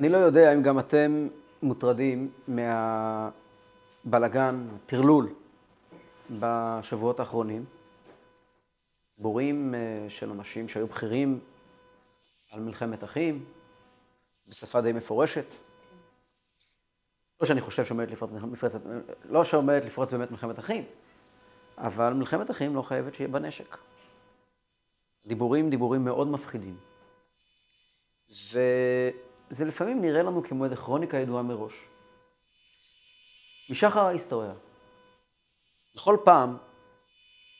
אני לא יודע אם גם אתם מוטרדים מהבלגן, הטרלול, בשבועות האחרונים. דיבורים אה, של אנשים שהיו בכירים על מלחמת אחים, בשפה די מפורשת. לא שאני חושב שעומדת לפרוץ מפרצת, לא שעומדת לפרוץ באמת מלחמת אחים, אבל מלחמת אחים לא חייבת שיהיה בה נשק. דיבורים, דיבורים מאוד מפחידים. וזה לפעמים נראה לנו כמו איזה כרוניקה ידועה מראש. משחר ההיסטוריה. בכל פעם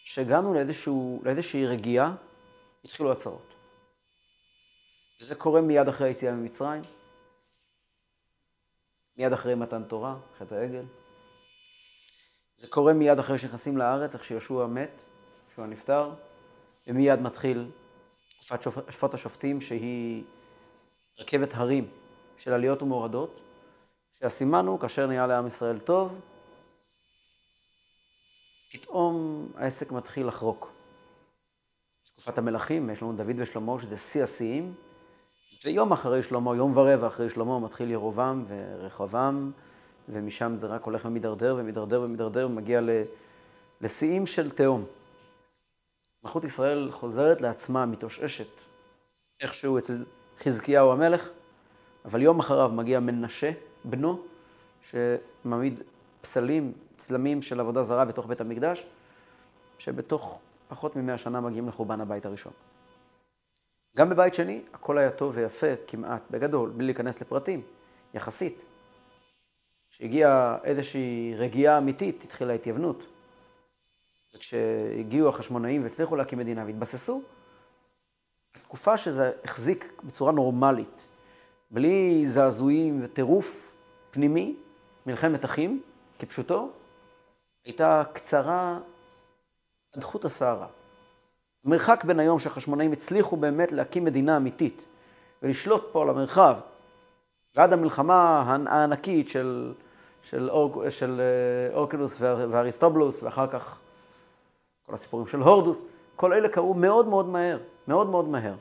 שהגענו לאיזשהו, לאיזושהי רגיעה, התחילו הצהרות. וזה קורה מיד אחרי היציאה ממצרים, מיד אחרי מתן תורה, חטא העגל. זה קורה מיד אחרי שנכנסים לארץ, איך שיהושע מת, יהושע נפטר, ומיד מתחיל תקופת שפוט השופטים, שהיא רכבת הרים של עליות ומורדות. שהסימן הוא, כאשר נהיה לעם ישראל טוב, פתאום העסק מתחיל לחרוק. תקופת המלכים, יש לנו דוד ושלמה, שזה שיא השיאים, ויום אחרי שלמה, יום ורבע אחרי שלמה, מתחיל ירובעם ורחבעם, ומשם זה רק הולך ומידרדר ומידרדר ומידרדר ומגיע לשיאים של תהום. מלכות ישראל חוזרת לעצמה, מתאוששת, איכשהו אצל חזקיהו המלך, אבל יום אחריו מגיע מנשה, בנו, שמעמיד פסלים, צלמים של עבודה זרה בתוך בית המקדש, שבתוך פחות ממאה שנה מגיעים לחורבן הבית הראשון. גם בבית שני, הכל היה טוב ויפה כמעט, בגדול, בלי להיכנס לפרטים, יחסית. כשהגיעה איזושהי רגיעה אמיתית, התחילה התייוונות. וכשהגיעו החשמונאים והצליחו להקים מדינה והתבססו, התקופה שזה החזיק בצורה נורמלית, בלי זעזועים וטירוף פנימי, מלחמת אחים, כפשוטו, הייתה קצרה עד חוט השערה. המרחק בין היום שהחשמונאים הצליחו באמת להקים מדינה אמיתית ולשלוט פה על המרחב, ועד המלחמה הענקית של, של, אור, של אה, אורקנוס ואריסטובלוס, ואחר כך כל הסיפורים של הורדוס, כל אלה קרו מאוד מאוד מהר, מאוד מאוד מהר.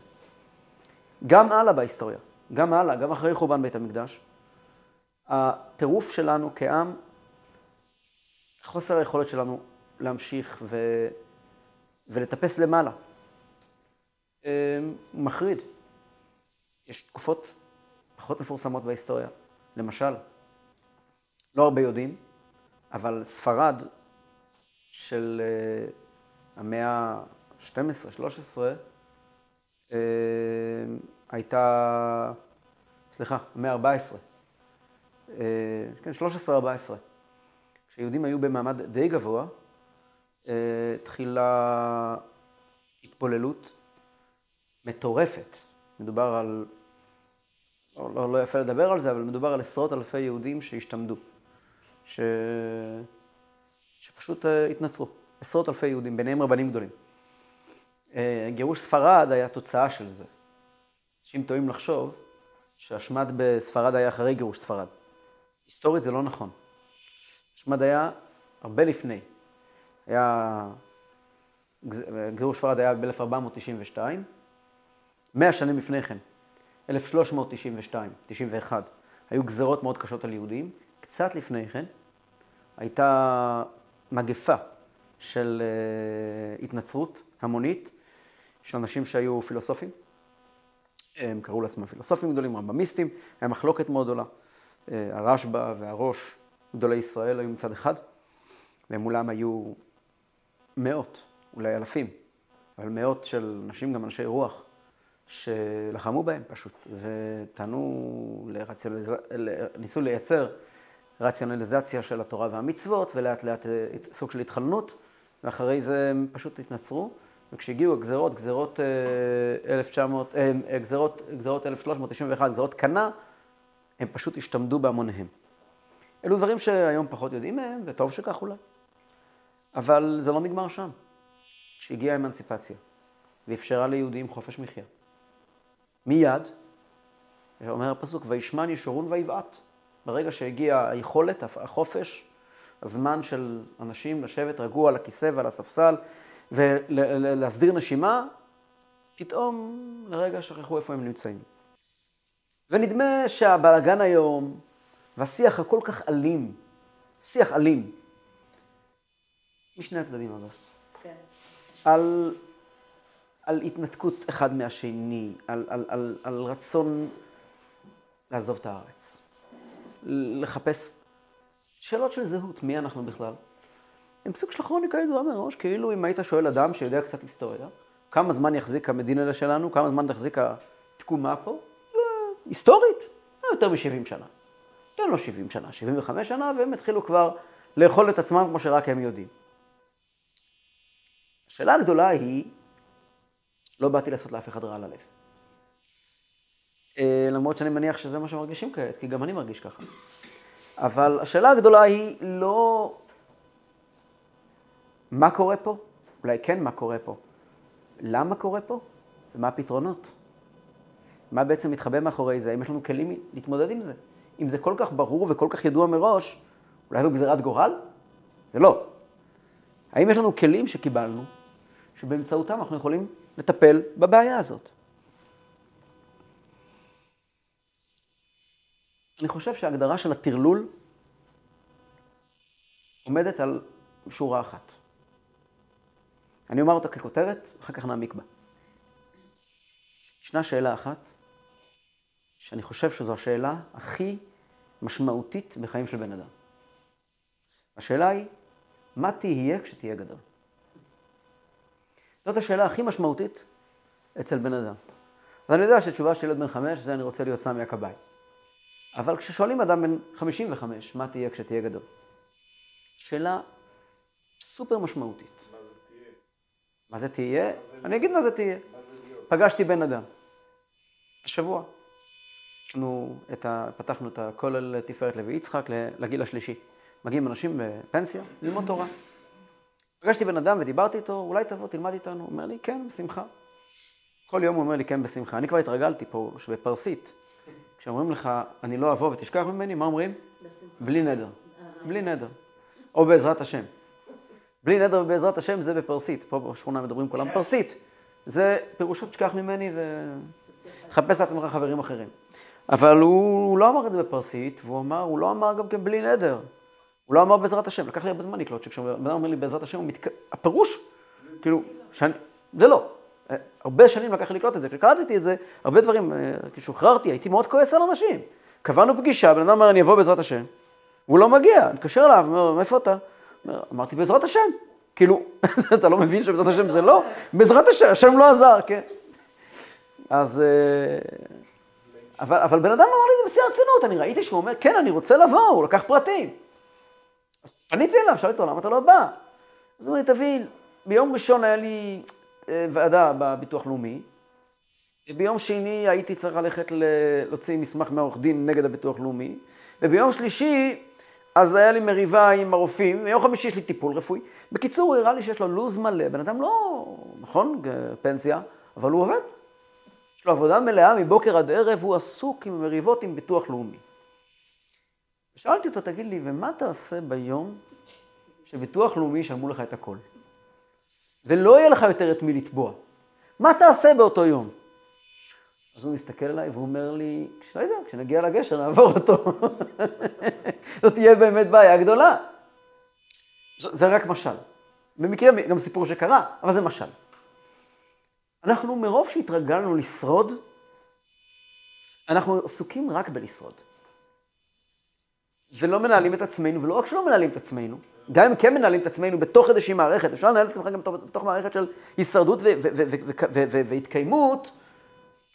גם הלאה בהיסטוריה, גם הלאה, גם אחרי חורבן בית המקדש, הטירוף שלנו כעם, חוסר היכולת שלנו להמשיך ו... ולטפס למעלה. אמ, מחריד. יש תקופות פחות מפורסמות בהיסטוריה. למשל, לא הרבה יודעים, אבל ספרד של אה, המאה ה-12-13 אמ, הייתה, סליחה, המאה ה-14, אה, כן, 13-14, כשיהודים היו במעמד די גבוה, אה, התחילה התפוללות מטורפת. מדובר על, לא, לא, לא יפה לדבר על זה, אבל מדובר על עשרות אלפי יהודים שהשתמדו, ש... שפשוט אה, התנצרו. עשרות אלפי יהודים, ביניהם רבנים גדולים. אה, גירוש ספרד היה תוצאה של זה. אנשים טועים לחשוב שהשמד בספרד היה אחרי גירוש ספרד. היסטורית זה לא נכון. השמד היה הרבה לפני. היה, גירוש ספרד היה ב-1492, מאה שנים לפני כן, 1392, 91, היו גזרות מאוד קשות על יהודים. קצת לפני כן הייתה מגפה של uh, התנצרות המונית של אנשים שהיו פילוסופים. הם קראו לעצמם פילוסופים גדולים, רמב"מיסטים, היה מחלוקת מאוד גדולה. Uh, הרשב"א והראש, גדולי ישראל היו מצד אחד, ומולם היו מאות, אולי אלפים, אבל מאות של נשים, גם אנשי רוח, שלחמו בהם פשוט, וטענו, לרציונליז... ניסו לייצר רציונליזציה של התורה והמצוות, ולאט לאט אה, סוג של התחלנות, ואחרי זה הם פשוט התנצרו, וכשהגיעו הגזרות, גזרות 1900, אה, אה, גזרות, גזרות 1391, גזרות קנה, הם פשוט השתמדו בהמוניהם. אלו דברים שהיום פחות יודעים מהם, וטוב שכך אולי. אבל זה לא נגמר שם. כשהגיעה האמנציפציה ואפשרה ליהודים חופש מחיה. מיד, אומר הפסוק, וישמן ישורון ויבעט. ברגע שהגיעה היכולת, החופש, הזמן של אנשים לשבת רגוע על הכיסא ועל הספסל ולהסדיר נשימה, פתאום לרגע שכחו איפה הם נמצאים. ונדמה שהבלאגן היום, והשיח הכל כך אלים, שיח אלים, משני הצדדים אגב, כן. על, על התנתקות אחד מהשני, על, על, על, על רצון לעזוב את הארץ, לחפש שאלות של זהות, מי אנחנו בכלל. הם סוג של כרוניקה ידועה מראש, כאילו אם היית שואל אדם שיודע קצת היסטוריה, כמה זמן יחזיק המדינלה שלנו, כמה זמן תחזיק התקומה פה, לא, היסטורית, לא יותר מ-70 שנה. תן לו 70 שנה, 75 שנה, והם התחילו כבר לאכול את עצמם כמו שרק הם יודעים. השאלה הגדולה היא, לא באתי לעשות לאף אחד רע על הלב. אה, למרות שאני מניח שזה מה שמרגישים כעת, כי גם אני מרגיש ככה. אבל השאלה הגדולה היא לא מה קורה פה, אולי כן מה קורה פה, למה קורה פה ומה הפתרונות. מה בעצם מתחבא מאחורי זה, האם יש לנו כלים להתמודד עם זה. אם זה כל כך ברור וכל כך ידוע מראש, אולי זו גזירת גורל? זה לא. האם יש לנו כלים שקיבלנו, שבאמצעותם אנחנו יכולים לטפל בבעיה הזאת? אני חושב שההגדרה של הטרלול עומדת על שורה אחת. אני אומר אותה ככותרת, אחר כך נעמיק בה. ישנה שאלה אחת, שאני חושב שזו השאלה הכי משמעותית בחיים של בן אדם. השאלה היא, מה תהיה כשתהיה גדול? זאת השאלה הכי משמעותית אצל בן אדם. אז אני יודע שתשובה של ילד בן חמש זה אני רוצה להיות סמי הכבאי. אבל כששואלים אדם בן 55, מה תהיה כשתהיה גדול? שאלה סופר משמעותית. מה זה תהיה? אני אגיד מה זה תהיה. פגשתי בן אדם. השבוע. אנחנו את ה... פתחנו את הכולל תפארת לוי יצחק לגיל השלישי. מגיעים אנשים בפנסיה ללמוד תורה. פגשתי בן אדם ודיברתי איתו, אולי תבוא, תלמד איתנו. הוא אומר לי, כן, בשמחה. כל יום הוא אומר לי, כן, בשמחה. אני כבר התרגלתי פה, שבפרסית, כשאומרים לך, אני לא אבוא ותשכח ממני, מה אומרים? בלי נדר. בלי נדר. או בעזרת השם. בלי נדר ובעזרת השם זה בפרסית. פה בשכונה מדברים כולם פרסית. זה פירושו תשכח ממני ותחפש לעצמך חברים אחרים. אבל הוא, הוא לא אמר את זה בפרסית, והוא אמר, הוא לא אמר גם כן בלי נדר. הוא לא אמר בעזרת השם. לקח לי הרבה זמן לקלוט שכשבן אדם אומר לי בעזרת השם, מתק... הפירוש, כאילו, שאני, זה לא. הרבה שנים לקח לי לקלוט את זה. כשקלטתי את זה, הרבה דברים, אה, כששוחררתי, הייתי מאוד כועס על אנשים. קבענו פגישה, בן אדם אומר, אני אבוא בעזרת השם. והוא לא מגיע, מתקשר אליו, אומר, מאיפה אתה? אמרתי, בעזרת השם. כאילו, אתה לא מבין שבעזרת השם זה לא? בעזרת השם, השם לא עזר, כן. אז... אה, אבל, אבל בן אדם אמר לי בשיא הרצינות, אני ראיתי שהוא אומר, כן, אני רוצה לבוא, הוא לקח פרטים. אז פניתי אליו, שאלתי אותו, למה אתה לא בא? אז הוא אומר, תבין, ביום ראשון היה לי אה, ועדה בביטוח לאומי, וביום שני הייתי צריך ללכת להוציא מסמך מעורך דין נגד הביטוח לאומי, וביום שלישי אז היה לי מריבה עם הרופאים, ויום חמישי יש לי טיפול רפואי. בקיצור, הוא הראה לי שיש לו לו"ז מלא. בן אדם לא, נכון, פנסיה, אבל הוא עובד. יש לו עבודה מלאה מבוקר עד ערב, הוא עסוק עם מריבות עם ביטוח לאומי. שאלתי אותו, תגיד לי, ומה תעשה ביום שביטוח לאומי ישלמו לך את הכל? ולא יהיה לך יותר את מי לתבוע. מה תעשה באותו יום? אז הוא מסתכל עליי והוא אומר לי, לא יודע, כשנגיע לגשר נעבור אותו. זאת תהיה באמת בעיה גדולה. זה רק משל. במקרה גם סיפור שקרה, אבל זה משל. אנחנו מרוב שהתרגלנו לשרוד, אנחנו עסוקים רק בלשרוד. ולא מנהלים את עצמנו, ולא רק שלא מנהלים את עצמנו, גם אם כן מנהלים את עצמנו בתוך איזושהי מערכת, אפשר לנהל את עצמך גם בתוך מערכת של הישרדות והתקיימות,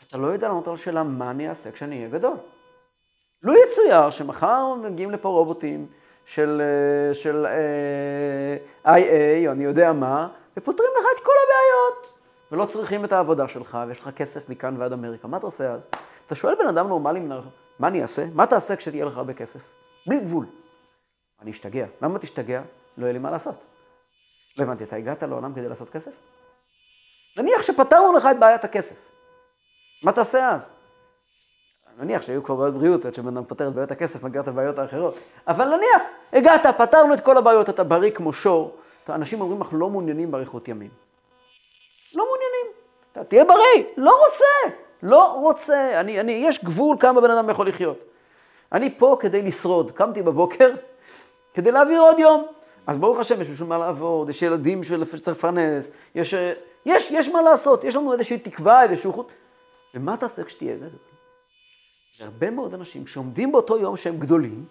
אתה לא יודע לענות על השאלה מה אני אעשה כשאני אהיה גדול. לא יצויר שמחר מגיעים לפה רובוטים של, אה, של אה, IA, או אני יודע מה, ופותרים לך את כל הבעיות. ולא צריכים את העבודה שלך, ויש לך כסף מכאן ועד אמריקה. מה אתה עושה אז? אתה שואל בן אדם נורמלי, מה אני אעשה? מה תעשה כשתהיה לך הרבה כסף? בלי גבול. אני אשתגע. למה תשתגע? לא יהיה לי מה לעשות. לא הבנתי, אתה הגעת לעולם כדי לעשות כסף? נניח שפתרנו לך את בעיית הכסף. מה תעשה אז? נניח שהיו כבר בעיות בריאות, עד שבן אדם פותר את בעיות הכסף, מגיע את הבעיות האחרות. אבל נניח, הגעת, פתרנו את כל הבעיות, אתה בריא כמו שור. אנשים אומרים, אנחנו לא מעוניינים באריכות ימים. לא מעוניינים. אתה תהיה בריא, לא רוצה. לא רוצה, אני, אני, יש גבול כמה בן אדם יכול לחיות. אני פה כדי לשרוד. קמתי בבוקר כדי להעביר עוד יום. אז ברוך השם, יש בשביל מה לעבוד, יש ילדים שצריך לפרנס, יש, יש, יש מה לעשות, יש לנו איזושהי תקווה, איזשהו חוט. ומה תעשה כשתהיה גדול? זה הרבה מאוד אנשים שעומדים באותו יום שהם גדולים,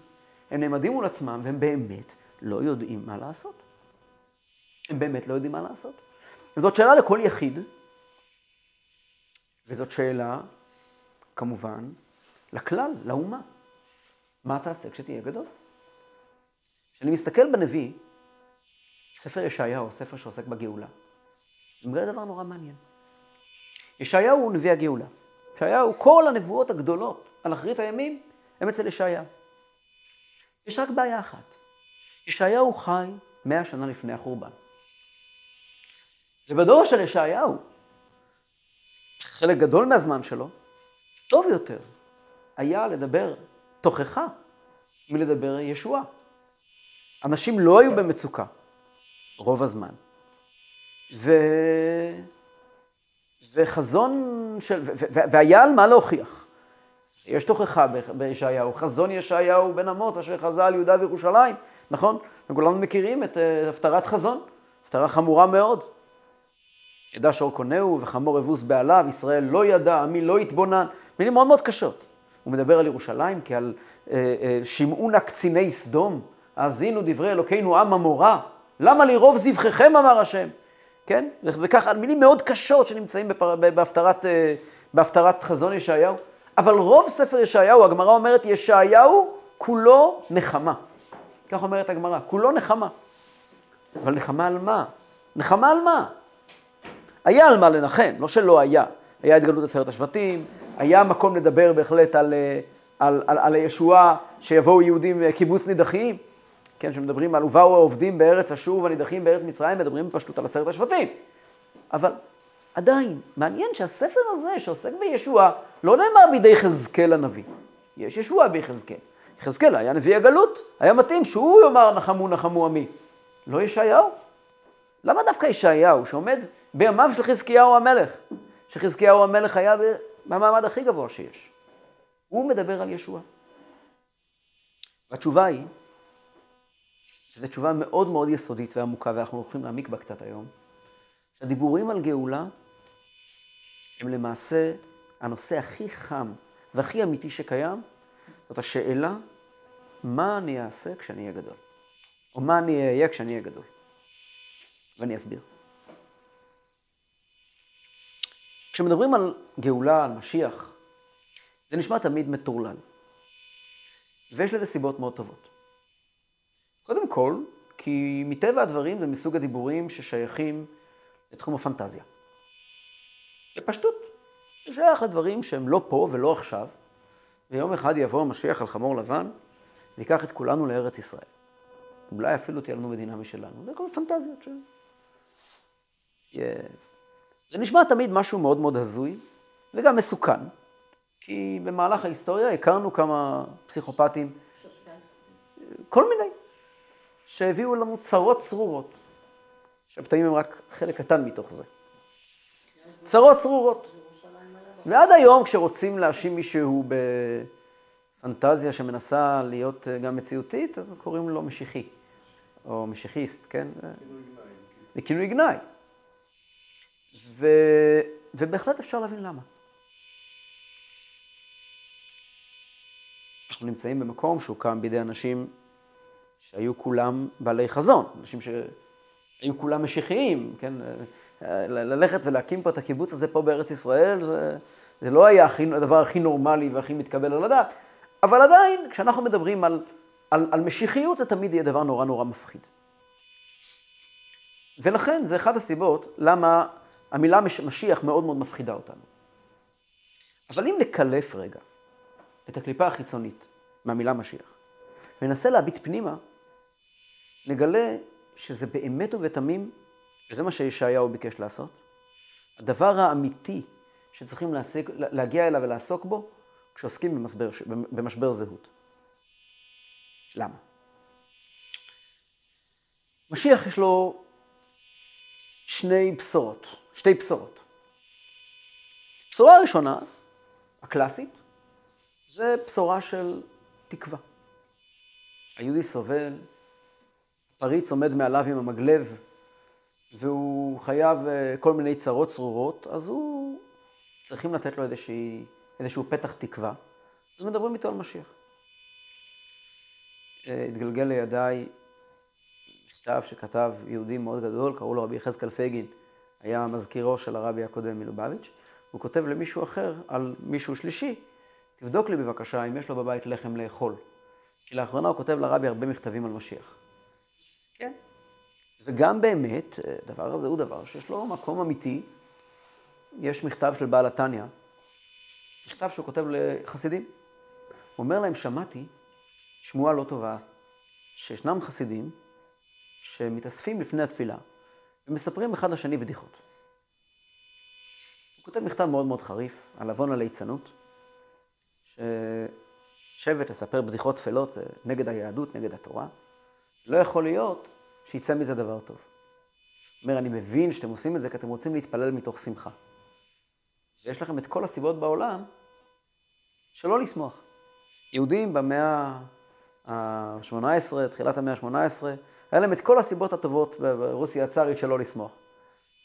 הם נעמדים מול עצמם והם באמת לא יודעים מה לעשות. הם באמת לא יודעים מה לעשות. וזאת שאלה לכל יחיד, וזאת שאלה, כמובן, לכלל, לאומה. מה תעשה כשתהיה גדול? כשאני מסתכל בנביא, ספר ישעיהו, ספר שעוסק בגאולה, אני מגלה דבר נורא מעניין. ישעיהו הוא נביא הגאולה. ישעיהו, כל הנבואות הגדולות על אחרית הימים, הם אצל ישעיהו. יש רק בעיה אחת. ישעיהו חי מאה שנה לפני החורבן. ובדור של ישעיהו, חלק גדול מהזמן שלו, טוב יותר היה לדבר תוכחה מלדבר ישועה. אנשים לא היו במצוקה רוב הזמן. ו... וחזון של... ו... ו... והיה על מה להוכיח. יש תוכחה בישעיהו, חזון ישעיהו בן אמוץ אשר חזה על יהודה וירושלים, נכון? וכולנו מכירים את אה, הפטרת חזון, הפטרה חמורה מאוד. ידע שור קונהו וחמור אבוס בעליו, ישראל לא ידע, עמי לא התבונן, מילים מאוד מאוד קשות. הוא מדבר על ירושלים כעל אה, אה, שמעו נא קציני סדום, האזינו דברי אלוקינו עם המורה, למה לי רוב זבחיכם אמר השם, כן? וככה מילים מאוד קשות שנמצאים בפר... בהפטרת, אה, בהפטרת חזון ישעיהו, אבל רוב ספר ישעיהו, הגמרא אומרת ישעיהו כולו נחמה. כך אומרת הגמרא, כולו נחמה. אבל נחמה על מה? נחמה על מה? היה על מה לנחם, לא שלא היה. היה התגלות עשרת השבטים, היה מקום לדבר בהחלט על, אה, על, על, על הישועה, שיבואו יהודים אה, קיבוץ נידחים, כן, שמדברים על ובאו העובדים בארץ אשור והנידחים בארץ מצרים, מדברים בפשטות על עשרת השבטים. אבל עדיין, מעניין שהספר הזה שעוסק בישועה, לא נאמר בידי יחזקאל הנביא. יש ישועה ביחזקאל. יחזקאל היה נביא הגלות, היה מתאים שהוא יאמר נחמו נחמו עמי. לא ישעיהו. למה דווקא ישעיהו, שעומד בימיו של חזקיהו המלך, שחזקיהו המלך היה במעמד הכי גבוה שיש. הוא מדבר על ישוע. והתשובה היא, שזו תשובה מאוד מאוד יסודית ועמוקה, ואנחנו הולכים להעמיק בה קצת היום, שהדיבורים על גאולה הם למעשה הנושא הכי חם והכי אמיתי שקיים, זאת השאלה, מה אני אעשה כשאני אהיה גדול? או מה אני אהיה כשאני אהיה גדול? ואני אסביר. כשמדברים על גאולה, על משיח, זה נשמע תמיד מטורלל. ויש לזה סיבות מאוד טובות. קודם כל, כי מטבע הדברים זה מסוג הדיבורים ששייכים לתחום הפנטזיה. בפשטות, זה שייך לדברים שהם לא פה ולא עכשיו, ויום אחד יבוא המשיח על חמור לבן, ויקח את כולנו לארץ ישראל. אולי אפילו תהיה לנו מדינה משלנו. זה כל פנטזיות ש... זה נשמע תמיד משהו מאוד מאוד הזוי, וגם מסוכן, כי במהלך ההיסטוריה הכרנו כמה פסיכופטים, כל מיני, שהביאו לנו צרות צרורות, שהפתאים הם רק חלק קטן מתוך זה. צרות צרורות. ועד היום כשרוצים להאשים מישהו בפנטזיה שמנסה להיות גם מציאותית, אז קוראים לו משיחי, או משיחיסט, כן? זה כינוי גנאי. ו... ובהחלט אפשר להבין למה. אנחנו נמצאים במקום שהוקם בידי אנשים שהיו כולם בעלי חזון, אנשים שהיו כולם משיחיים, כן? ללכת ולהקים פה את הקיבוץ הזה פה בארץ ישראל, זה, זה לא היה הכי, הדבר הכי נורמלי והכי מתקבל על הדעת, אבל עדיין, כשאנחנו מדברים על, על, על משיחיות, זה תמיד יהיה דבר נורא נורא מפחיד. ולכן, זה אחת הסיבות למה המילה משיח מאוד מאוד מפחידה אותנו. אבל אם נקלף רגע את הקליפה החיצונית מהמילה משיח, וננסה להביט פנימה, נגלה שזה באמת ובתמים, וזה מה שישעיהו ביקש לעשות, הדבר האמיתי שצריכים להשיג, להגיע אליו ולעסוק בו, כשעוסקים במשבר, במשבר זהות. למה? משיח יש לו שני בשורות. שתי בשורות. בשורה הראשונה, הקלאסית, זה בשורה של תקווה. היהודי סובל, פריץ עומד מעליו עם המגלב, והוא חייב אה, כל מיני צרות צרורות, אז הוא, צריכים לתת לו איזושהי, איזשהו פתח תקווה. אז מדברים איתו על משיח. אה, התגלגל לידיי מכתב שכתב יהודי מאוד גדול, קראו לו רבי יחזקאל פייגין, היה מזכירו של הרבי הקודם מלובביץ', הוא כותב למישהו אחר על מישהו שלישי, תבדוק לי בבקשה אם יש לו בבית לחם לאכול. כי לאחרונה הוא כותב לרבי הרבה מכתבים על משיח. כן. וגם באמת, הדבר הזה הוא דבר שיש לו מקום אמיתי. יש מכתב של בעל התניא, מכתב שהוא כותב לחסידים. הוא אומר להם, שמעתי שמועה לא טובה, שישנם חסידים שמתאספים לפני התפילה ומספרים אחד לשני בדיחות. הוא כותב מכתב מאוד מאוד חריף על עוון הליצנות, ששבט לספר בדיחות טפלות זה נגד היהדות, נגד התורה. לא יכול להיות שיצא מזה דבר טוב. אומר, אני מבין שאתם עושים את זה כי אתם רוצים להתפלל מתוך שמחה. ויש לכם את כל הסיבות בעולם שלא לשמוח. יהודים במאה ה-18, תחילת המאה ה-18, היה להם את כל הסיבות הטובות ברוסיה הצארית שלא לשמוח.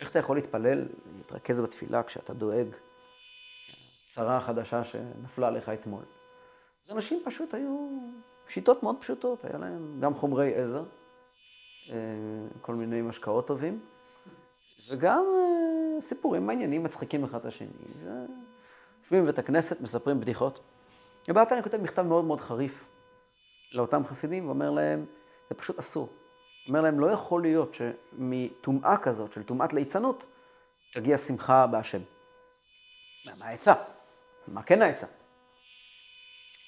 איך אתה יכול להתפלל, להתרכז בתפילה כשאתה דואג צרה חדשה שנפלה עליך אתמול? אנשים פשוט היו שיטות מאוד פשוטות, היה להם גם חומרי עזר, אה, כל מיני משקאות טובים, וגם אה, סיפורים מעניינים, מצחיקים אחד את השני. יושבים בבית הכנסת, מספרים בדיחות. ובאתה אני כותב מכתב מאוד מאוד חריף לאותם חסידים, ואומר להם, זה פשוט אסור. אומר להם, לא יכול להיות שמטומאה כזאת, של טומאת ליצנות, תגיע שמחה בהשם. מה העצה? מה כן העצה?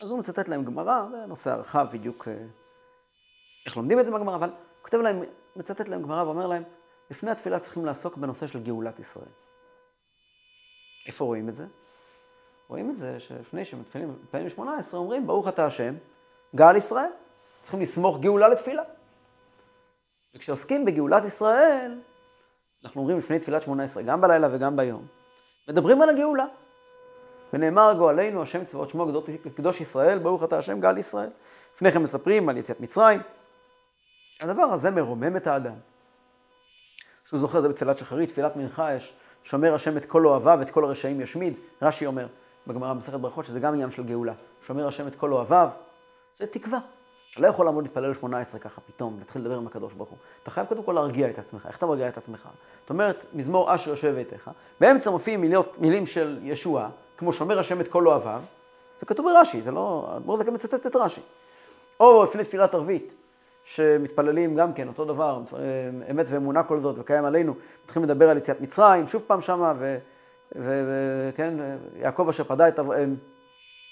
אז הוא מצטט להם גמרא, זה נושא הרחב בדיוק אה, איך לומדים את זה בגמרא, אבל הוא כותב להם, מצטט להם גמרא ואומר להם, לפני התפילה צריכים לעסוק בנושא של גאולת ישראל. איפה רואים את זה? רואים את זה שלפני שמתחילים, בפעמים 18 אומרים, ברוך אתה השם, גאל ישראל. צריכים לסמוך גאולה לתפילה. וכשעוסקים בגאולת ישראל, אנחנו אומרים לפני תפילת שמונה עשרה, גם בלילה וגם ביום, מדברים על הגאולה. ונאמר גואלנו, השם צבאות שמו קדוש, ישראל, ברוך אתה השם גאל ישראל. לפני כן מספרים על יציאת מצרים. הדבר הזה מרומם את האדם. שהוא זוכר, זה בתפילת שחרית, תפילת מנחה, יש שומר השם את כל אוהביו, את כל הרשעים ישמיד. רש"י אומר בגמרא במסכת ברכות שזה גם עניין של גאולה. שומר השם את כל אוהביו, זה תקווה. אתה לא יכול לעמוד להתפלל 18 ככה פתאום, להתחיל לדבר עם הקדוש ברוך הוא. אתה חייב קודם כל להרגיע את עצמך. איך אתה מרגיע את עצמך? זאת אומרת, מזמור אשר יושב ביתך, באמצע מופיעים מילות, מילים של ישוע, כמו שומר השם את כל אוהביו, זה כתוב ברש"י, זה לא, אדמו"ר זה גם מצטט את רש"י. או לפני תפילת ערבית, שמתפללים גם כן, אותו דבר, אמת ואמונה כל זאת, וקיים עלינו, מתחילים לדבר על יציאת מצרים, שוב פעם שמה, וכן, יעקב אשר פדה את...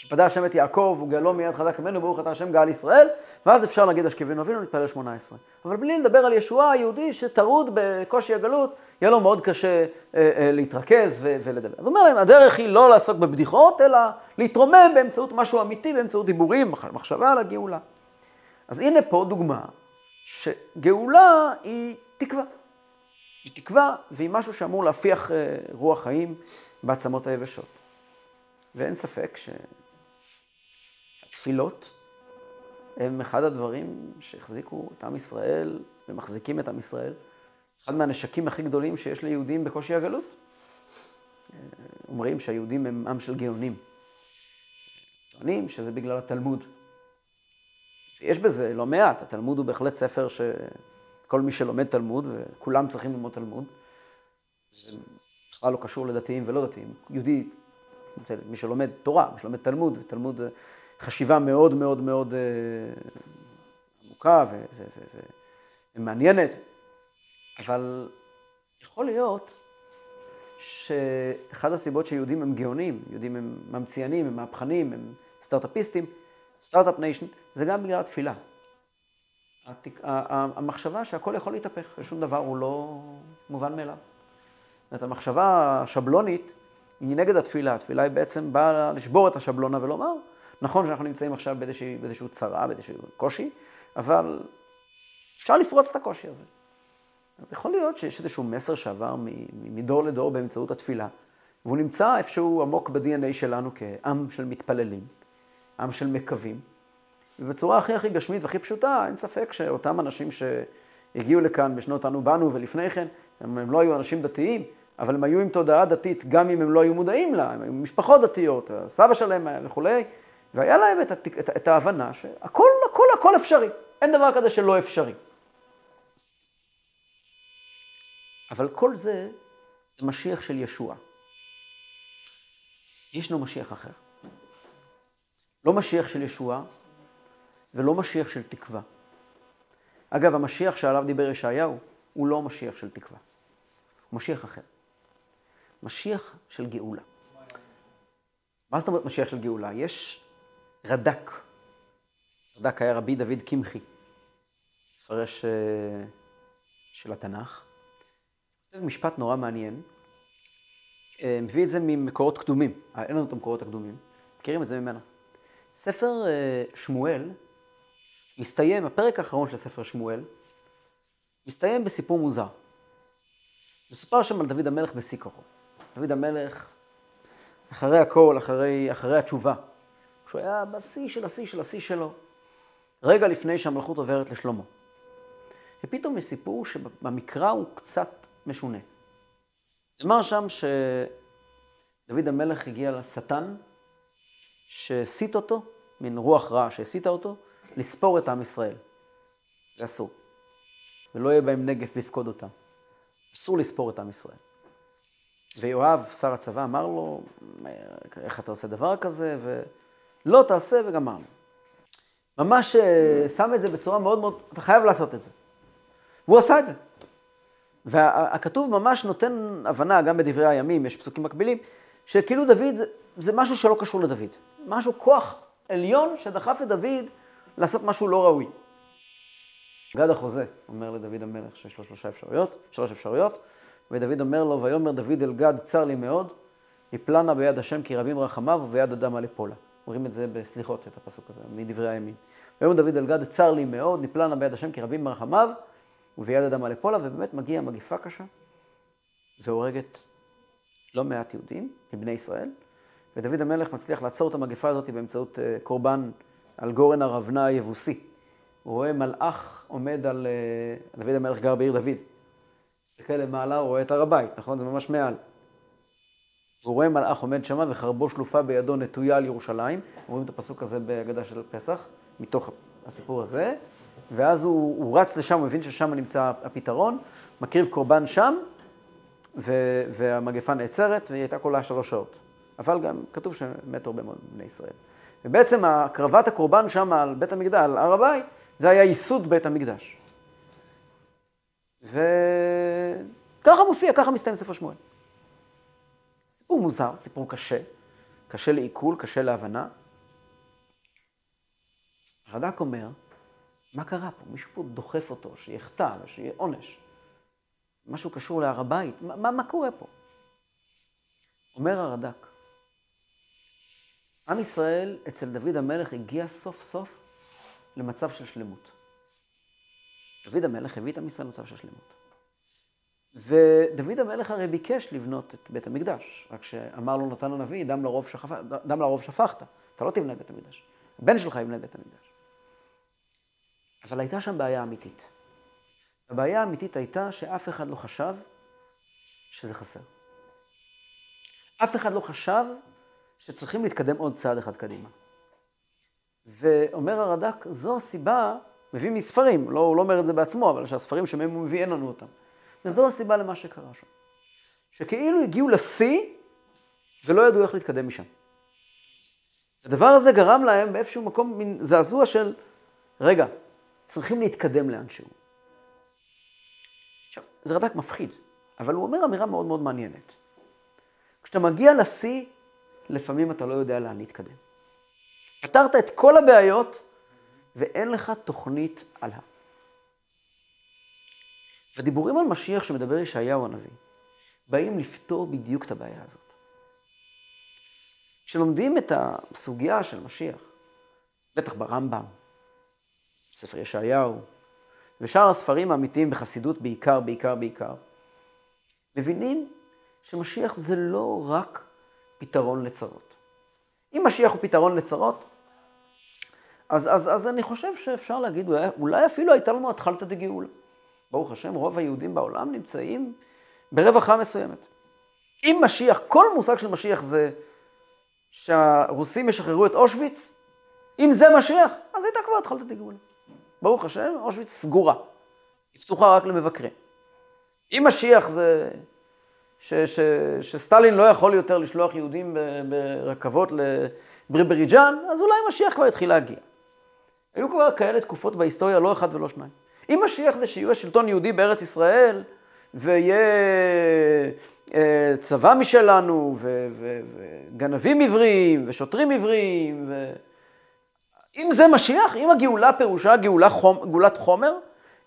כי פדה השם את יעקב וגאלו מיד חזק ממנו, ברוך אתה השם גאל ישראל, ואז אפשר להגיד אשכבנו אבינו, שמונה עשרה. אבל בלי לדבר על ישועה היהודי שטרוד בקושי הגלות, יהיה לו מאוד קשה אה, אה, להתרכז ולדבר. אז אומר להם, הדרך היא לא לעסוק בבדיחות, אלא להתרומם באמצעות משהו אמיתי, באמצעות דיבורים, מחשבה על הגאולה. אז הנה פה דוגמה שגאולה היא תקווה. היא תקווה והיא משהו שאמור להפיח אה, רוח חיים בעצמות היבשות. ואין ספק ש... תפילות הם אחד הדברים שהחזיקו את עם ישראל ומחזיקים את עם ישראל. אחד מהנשקים הכי גדולים שיש ליהודים בקושי הגלות. אומרים שהיהודים הם עם של גאונים. טוענים שזה בגלל התלמוד. יש בזה לא מעט, התלמוד הוא בהחלט ספר שכל מי שלומד תלמוד, וכולם צריכים ללמוד תלמוד, זה בכלל לא קשור לדתיים ולא דתיים. יהודי, מי שלומד תורה, מי שלומד תלמוד, ותלמוד זה חשיבה מאוד מאוד מאוד אה, עמוקה ומעניינת, אבל יכול להיות שאחד הסיבות שיהודים הם גאונים, יהודים הם ממציאים, הם מהפכנים, הם סטארט-אפיסטים, Start-Up Nation, זה גם בגלל התפילה. המחשבה שהכל יכול להתהפך, ושום דבר הוא לא מובן מאליו. זאת המחשבה השבלונית היא נגד התפילה. התפילה היא בעצם באה לשבור את השבלונה ולומר, נכון שאנחנו נמצאים עכשיו באיזשהו צרה, באיזשהו קושי, אבל אפשר לפרוץ את הקושי הזה. אז יכול להיות שיש איזשהו מסר שעבר מדור לדור באמצעות התפילה, והוא נמצא איפשהו עמוק ב-DNA שלנו כעם של מתפללים, עם של מקווים. ובצורה הכי הכי גשמית והכי פשוטה, אין ספק שאותם אנשים שהגיעו לכאן בשנות אנו באנו ולפני כן, הם, הם לא היו אנשים דתיים, אבל הם היו עם תודעה דתית גם אם הם לא היו מודעים לה, הם היו משפחות דתיות, הסבא שלהם וכולי, והיה להם את, את, את, את ההבנה שהכל, הכל, הכל אפשרי. אין דבר כזה שלא אפשרי. אבל כל זה זה משיח של ישוע. ישנו משיח אחר. לא משיח של ישועה ולא משיח של תקווה. אגב, המשיח שעליו דיבר ישעיהו הוא לא משיח של תקווה, הוא משיח אחר. משיח של גאולה. מה זאת אומרת משיח של גאולה? יש רד"ק. רד"ק היה רבי דוד קמחי, מפרש אה, של התנ"ך. משפט נורא מעניין. אה, מביא את זה ממקורות קדומים. אה, אין לנו את המקורות הקדומים. מכירים את זה ממנו. ספר שמואל מסתיים, הפרק האחרון של ספר שמואל, מסתיים בסיפור מוזר. מסופר שם על דוד המלך כוחו. דוד המלך, אחרי הכל, אחרי, אחרי התשובה, כשהוא היה בשיא של השיא של השיא שלו, רגע לפני שהמלכות עוברת לשלמה. ופתאום יש סיפור שבמקרא הוא קצת משונה. נאמר שם שדוד המלך הגיע לשטן, שהסית אותו, מין רוח רעה שהסיתה אותו, לספור את עם ישראל. זה אסור. ולא יהיה בהם נגף בפקוד אותם. אסור לספור את עם ישראל. ויואב, שר הצבא, אמר לו, איך אתה עושה דבר כזה, ולא תעשה וגמרנו. ממש אה, שם את זה בצורה מאוד מאוד, אתה חייב לעשות את זה. והוא עשה את זה. והכתוב ממש נותן הבנה, גם בדברי הימים, יש פסוקים מקבילים, שכאילו דוד זה, משהו שלא קשור לדוד. משהו, כוח עליון שדחף את דוד לעשות משהו לא ראוי. גד החוזה אומר לדוד המלך שיש לו שלושה אפשרויות, שלוש אפשרויות, ודוד אומר לו, ויאמר דוד אל גד, צר לי מאוד, יפלנה ביד השם כי רבים רחמיו וביד אדם על אפולה. אומרים את זה בסליחות, את הפסוק הזה, מדברי הימים. ויאמר דוד אל גד, צר לי מאוד, נפלנה ביד השם כי רבים רחמיו וביד אדם על אפולה, ובאמת מגיעה מגיפה קשה, והורגת לא מעט יהודים מבני ישראל, ודוד המלך מצליח לעצור את המגפה הזאת באמצעות אה, קורבן על גורן ארבנה היבוסי. הוא רואה מלאך עומד על... אה, דוד המלך גר בעיר דוד. מסתכל למעלה, הוא רואה את הר הבית, נכון? זה ממש מעל. הוא רואה מלאך עומד שמה וחרבו שלופה בידו נטויה על ירושלים. רואים את הפסוק הזה בהגדה של פסח, מתוך הסיפור הזה. ואז הוא, הוא רץ לשם, הוא מבין ששם נמצא הפתרון, מקריב קורבן שם, ו, והמגפה נעצרת, והיא הייתה כולה שלוש שעות. אבל גם כתוב שמתו הרבה מאוד בני ישראל. ובעצם הקרבת הקורבן שם על בית המקדש, על הר הבית, זה היה ייסוד בית המקדש. וככה מופיע, ככה מסתיים ספר שמואל. סיפור מוזר, סיפור קשה, קשה לעיכול, קשה להבנה. הרד"ק אומר, מה קרה פה? מישהו פה דוחף אותו, שיחטא ושיהיה עונש. משהו קשור להר הבית, מה, מה, מה קורה פה? אומר הרד"ק, עם ישראל אצל דוד המלך הגיע סוף סוף למצב של שלמות. דוד המלך הביא את עם ישראל למצב של שלמות. ודוד המלך הרי ביקש לבנות את בית המקדש, רק שאמר לו נתן הנביא, דם לרוב, שחפ... דם לרוב שפכת, אתה לא תבנה את בית המקדש. הבן שלך יבנה את בית המקדש. אבל הייתה שם בעיה אמיתית. הבעיה האמיתית הייתה שאף אחד לא חשב שזה חסר. אף אחד לא חשב שצריכים להתקדם עוד צעד אחד קדימה. ואומר הרד"ק, זו הסיבה, מביא מספרים, לא, הוא לא אומר את זה בעצמו, אבל שהספרים שמהם הוא מביא אין לנו אותם. וזו הסיבה למה שקרה שם. שכאילו הגיעו לשיא ולא ידעו איך להתקדם משם. הדבר הזה גרם להם באיזשהו מקום מין זעזוע של, רגע, צריכים להתקדם לאנשהו. עכשיו, זה רד"ק מפחיד, אבל הוא אומר אמירה מאוד מאוד מעניינת. כשאתה מגיע לשיא, לפעמים אתה לא יודע לאן להתקדם. פתרת את כל הבעיות ואין לך תוכנית הלאה. הדיבורים על משיח שמדבר ישעיהו הנביא, באים לפתור בדיוק את הבעיה הזאת. כשלומדים את הסוגיה של משיח, בטח ברמב"ם, ספר ישעיהו, ושאר הספרים האמיתיים בחסידות בעיקר, בעיקר, בעיקר, מבינים שמשיח זה לא רק פתרון לצרות. אם משיח הוא פתרון לצרות, אז, אז, אז אני חושב שאפשר להגיד, אולי אפילו הייתה לנו התחלתא דגאולה. ברוך השם, רוב היהודים בעולם נמצאים ברווחה מסוימת. אם משיח, כל מושג של משיח זה שהרוסים ישחררו את אושוויץ, אם זה משיח, אז הייתה כבר התחלתא דגאולה. ברוך השם, אושוויץ סגורה. היא פתוחה רק למבקרים. אם משיח זה ש, ש, שסטלין לא יכול יותר לשלוח יהודים ברכבות לבריבריג'אן, אז אולי משיח כבר יתחיל להגיע. היו כבר כאלה תקופות בהיסטוריה, לא אחד ולא שניים. אם משיח זה שיהיה שלטון יהודי בארץ ישראל, ויהיה אה, צבא משלנו, וגנבים עבריים, ושוטרים עבריים, ו... אם זה משיח, אם הגאולה פירושה גאולה חום, גאולת חומר,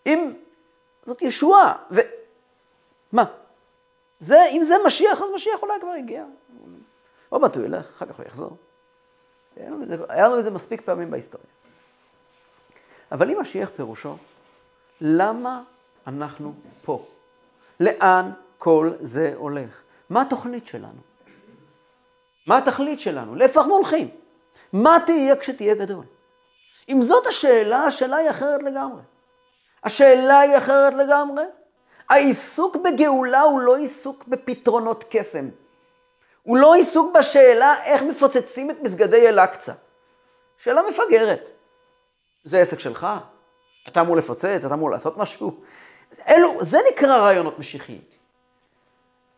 אם זאת ישועה, ו... מה? זה, אם זה משיח, אז משיח אולי כבר הגיע. עוד מעט הוא ילך, אחר כך הוא יחזור. היה לנו את זה מספיק פעמים בהיסטוריה. אבל אם משיח פירושו, למה אנחנו פה? לאן כל זה הולך? מה התוכנית שלנו? מה התכלית שלנו? לאיפה אנחנו הולכים? מה תהיה כשתהיה גדול? אם זאת השאלה, השאלה היא אחרת לגמרי. השאלה היא אחרת לגמרי. העיסוק בגאולה הוא לא עיסוק בפתרונות קסם. הוא לא עיסוק בשאלה איך מפוצצים את מסגדי אל-אקצא. שאלה מפגרת. זה עסק שלך? אתה אמור לפוצץ? אתה אמור לעשות משהו? אלו, זה נקרא רעיונות משיחיים.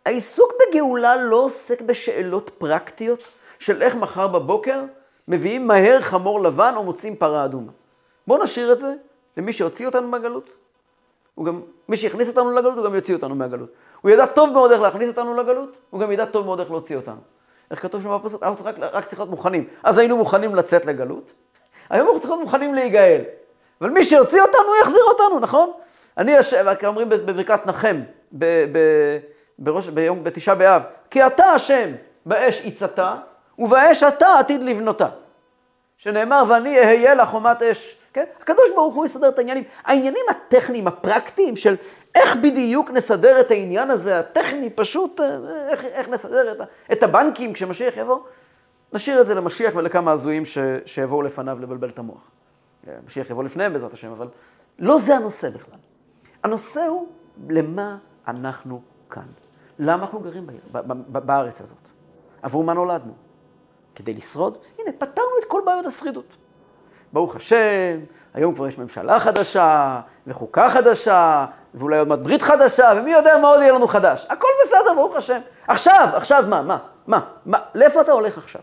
העיסוק בגאולה לא עוסק בשאלות פרקטיות של איך מחר בבוקר מביאים מהר חמור לבן או מוצאים פרה אדומה. בואו נשאיר את זה למי שהוציא אותנו מהגלות. הוא גם, מי שהכניס אותנו לגלות, הוא גם יוציא אותנו מהגלות. הוא ידע טוב מאוד איך להכניס אותנו לגלות, הוא גם ידע טוב מאוד איך להוציא אותנו. איך כתוב שם בפסוק? אנחנו רק, רק צריכים להיות מוכנים. אז היינו מוכנים לצאת לגלות, היום אנחנו צריכים להיות מוכנים להיגאל. אבל מי שיוציא אותנו, הוא יחזיר אותנו, נכון? אני יושב, אומרים בברכת נחם, ב, ב, בראש, ביום, בתשעה באב, כי אתה השם באש עיצתה, ובאש אתה עתיד לבנותה. שנאמר, ואני אהיה לה חומת אש. כן? הקדוש ברוך הוא יסדר את העניינים. העניינים הטכניים, הפרקטיים של איך בדיוק נסדר את העניין הזה, הטכני, פשוט, אה, איך, איך נסדר את, את הבנקים כשמשיח יבוא, נשאיר את זה למשיח ולכמה הזויים ש, שיבואו לפניו לבלבל את המוח. אה, משיח יבוא לפניהם בעזרת השם, אבל לא זה הנושא בכלל. הנושא הוא למה אנחנו כאן. למה אנחנו גרים בעיר, בארץ הזאת? עבור מה נולדנו? כדי לשרוד? הנה, פתרנו את כל בעיות השרידות. ברוך השם, היום כבר יש ממשלה חדשה, וחוקה חדשה, ואולי עוד מעט ברית חדשה, ומי יודע מה עוד יהיה לנו חדש. הכל בסדר, ברוך השם. עכשיו, עכשיו מה, מה, מה, מה, לאיפה אתה הולך עכשיו?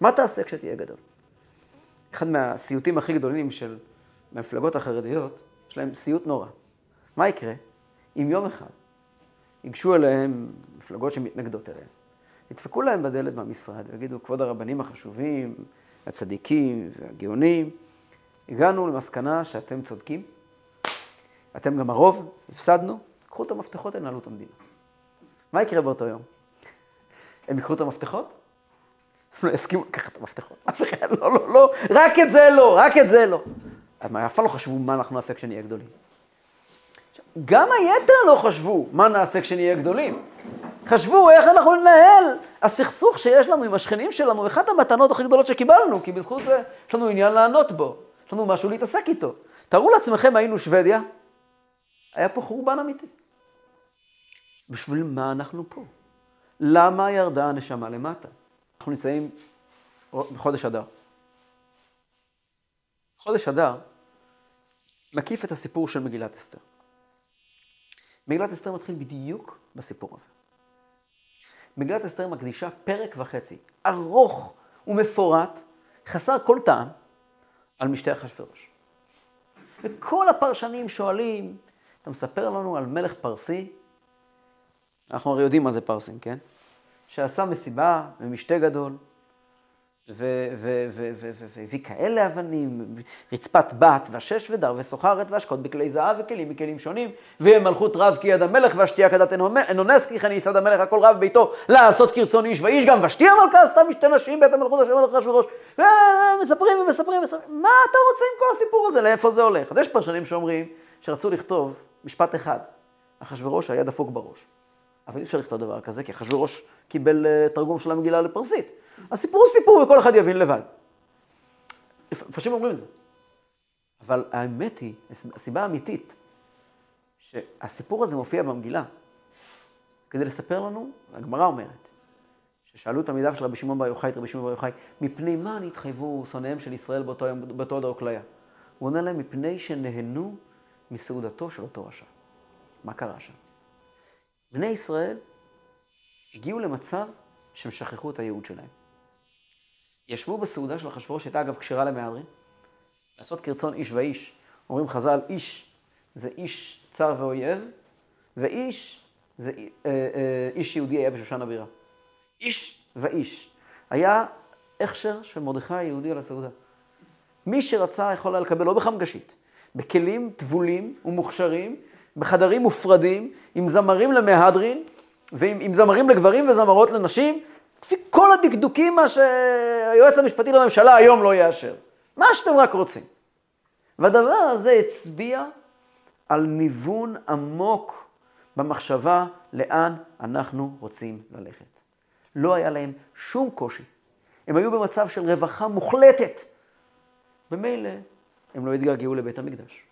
מה תעשה כשתהיה גדול? אחד מהסיוטים הכי גדולים של המפלגות החרדיות, יש להם סיוט נורא. מה יקרה אם יום אחד ייגשו אליהם מפלגות שמתנגדות אליהם, ידפקו להם בדלת במשרד ויגידו, כבוד הרבנים החשובים, הצדיקים והגאונים, הגענו למסקנה שאתם צודקים, אתם גם הרוב, הפסדנו, קחו את המפתחות, תנהלו את המדינה. מה יקרה באותו יום? הם יקחו את המפתחות? הם לא יסכימו לקחת את המפתחות. אף אחד, לא, לא, לא, רק את זה לא, רק את זה לא. אז מה, אף פעם לא חשבו מה אנחנו נעשה כשנהיה גדולים. גם היתר לא חשבו מה נעשה כשנהיה גדולים. חשבו איך אנחנו ננהל הסכסוך שיש לנו עם השכנים שלנו, אחת המתנות הכי גדולות שקיבלנו, כי בזכות זה יש לנו עניין לענות בו, יש לנו משהו להתעסק איתו. תארו לעצמכם, היינו שוודיה, היה פה חורבן אמיתי. בשביל מה אנחנו פה? למה ירדה הנשמה למטה? אנחנו נמצאים בחודש אדר. חודש אדר מקיף את הסיפור של מגילת אסתר. מגילת אסתר מתחיל בדיוק בסיפור הזה. מגילת אסתר מקדישה פרק וחצי, ארוך ומפורט, חסר כל טעם, על משתה אחשוורוש. וכל הפרשנים שואלים, אתה מספר לנו על מלך פרסי, אנחנו הרי יודעים מה זה פרסים, כן? שעשה מסיבה ומשתה גדול, והביא כאלה אבנים, רצפת בת והשש ודר וסוחרת והשקות בכלי זהב וכלים מכלים שונים, ויהיה מלכות רב כי יד המלך והשתייה כדת אנונס כי כן יסד המלך הכל רב ביתו לעשות כרצון איש ואיש גם ושתי המלכה עשתה משתי נשים בית המלכות אשר מלך אחשוורוש ומספרים ומספרים ומספרים. מה אתה רוצה עם כל הסיפור הזה? לאיפה זה הולך? אז יש פרשנים שאומרים שרצו לכתוב משפט אחד. אחשוורוש היה דפוק בראש אבל אי אפשר לכתוב דבר כזה, כי אחשוורוש קיבל אה, תרגום של המגילה לפרסית. הסיפור הוא סיפור וכל אחד יבין לבד. מפרשים אומרים את זה. אבל האמת היא, הסיבה האמיתית, שהסיפור הזה מופיע במגילה, כדי לספר לנו, הגמרא אומרת, ששאלו תלמידיו של רבי שמעון בר יוחאי את רבי שמעון בר יוחאי, מפני מה נתחייבו שונאיהם של ישראל באותו, באותו דור כליה? הוא עונה להם, מפני שנהנו מסעודתו של אותו רשע. מה קרה שם? בני ישראל הגיעו למצב שהם שכחו את הייעוד שלהם. ישבו בסעודה של אחשוורוש, שהייתה אגב כשרה למהדרין, לעשות כרצון איש ואיש. אומרים חז"ל, איש זה איש צר ואויב, ואיש זה אה, אה, איש יהודי היה בשושן הבירה. איש ואיש. היה הכשר של מרדכי היהודי על הסעודה. מי שרצה יכול היה לקבל לא בחמגשית, בכלים טבולים ומוכשרים, בחדרים מופרדים, עם זמרים למהדרין, ועם זמרים לגברים וזמרות לנשים, לפי כל הדקדוקים מה שהיועץ המשפטי לממשלה היום לא יאשר. מה שאתם רק רוצים. והדבר הזה הצביע על ניוון עמוק במחשבה לאן אנחנו רוצים ללכת. לא היה להם שום קושי. הם היו במצב של רווחה מוחלטת. ממילא הם לא התגעגעו לבית המקדש.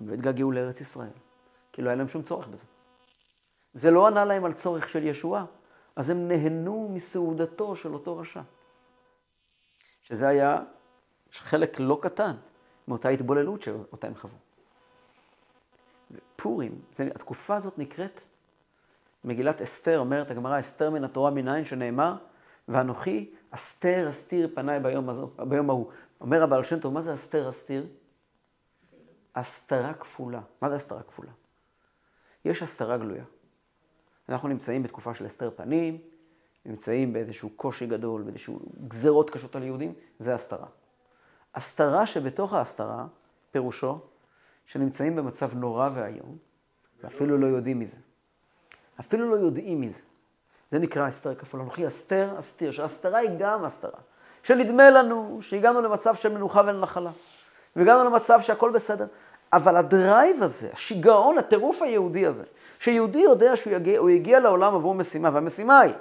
הם לא התגעגעו לארץ ישראל, כי לא היה להם שום צורך בזה. זה לא ענה להם על צורך של ישועה, אז הם נהנו מסעודתו של אותו רשע. שזה היה חלק לא קטן מאותה התבוללות שאותה הם חוו. פורים, זה, התקופה הזאת נקראת, מגילת אסתר, אומרת הגמרא, אסתר מן התורה מנין, שנאמר, ואנוכי אסתר אסתיר פניי ביום, הזו, ביום ההוא. אומר הבעל שם טוב, מה זה אסתר אסתיר? הסתרה כפולה. מה זה הסתרה כפולה? יש הסתרה גלויה. אנחנו נמצאים בתקופה של הסתר פנים, נמצאים באיזשהו קושי גדול, באיזשהו גזרות קשות על יהודים, זה הסתרה. הסתרה שבתוך ההסתרה, פירושו, שנמצאים במצב נורא ואיום, ואפילו לא יודעים מזה. אפילו לא יודעים מזה. זה נקרא הסתר כפול. אנוכי אסתר, אסתיר, שההסתרה היא גם הסתרה. שנדמה לנו שהגענו למצב של מנוחה ונחלה, והגענו למצב שהכל בסדר. אבל הדרייב הזה, השיגעון, הטירוף היהודי הזה, שיהודי יודע שהוא יגיע, יגיע לעולם עבור משימה, והמשימה היא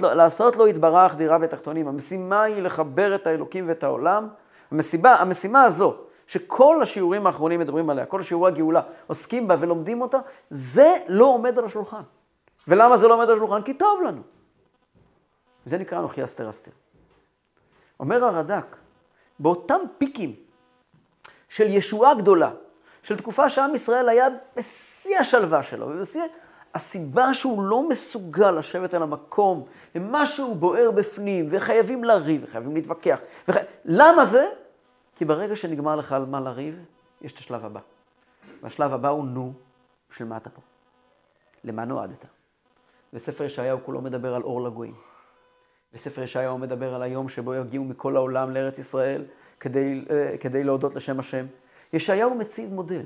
לעשות לו יתברך דירה ותחתונים, המשימה היא לחבר את האלוקים ואת העולם. המשימה, המשימה הזו, שכל השיעורים האחרונים מדברים עליה, כל שיעורי הגאולה עוסקים בה ולומדים אותה, זה לא עומד על השולחן. ולמה זה לא עומד על השולחן? כי טוב לנו. זה נקרא אנוכי אסתר אסתר. אומר הרד"ק, באותם פיקים של ישועה גדולה, של תקופה שעם ישראל היה בשיא השלווה שלו, ובשיא... הסיבה שהוא לא מסוגל לשבת על המקום, ומשהו בוער בפנים, וחייבים לריב, וחייבים להתווכח. וח... למה זה? כי ברגע שנגמר לך על מה לריב, יש את השלב הבא. והשלב הבא הוא נו, של מה אתה פה? למה נועדת? וספר ישעיהו כולו מדבר על אור לגויים. וספר ישעיהו מדבר על היום שבו יגיעו מכל העולם לארץ ישראל כדי, אה, כדי להודות לשם השם. ישעיהו מציב מודל.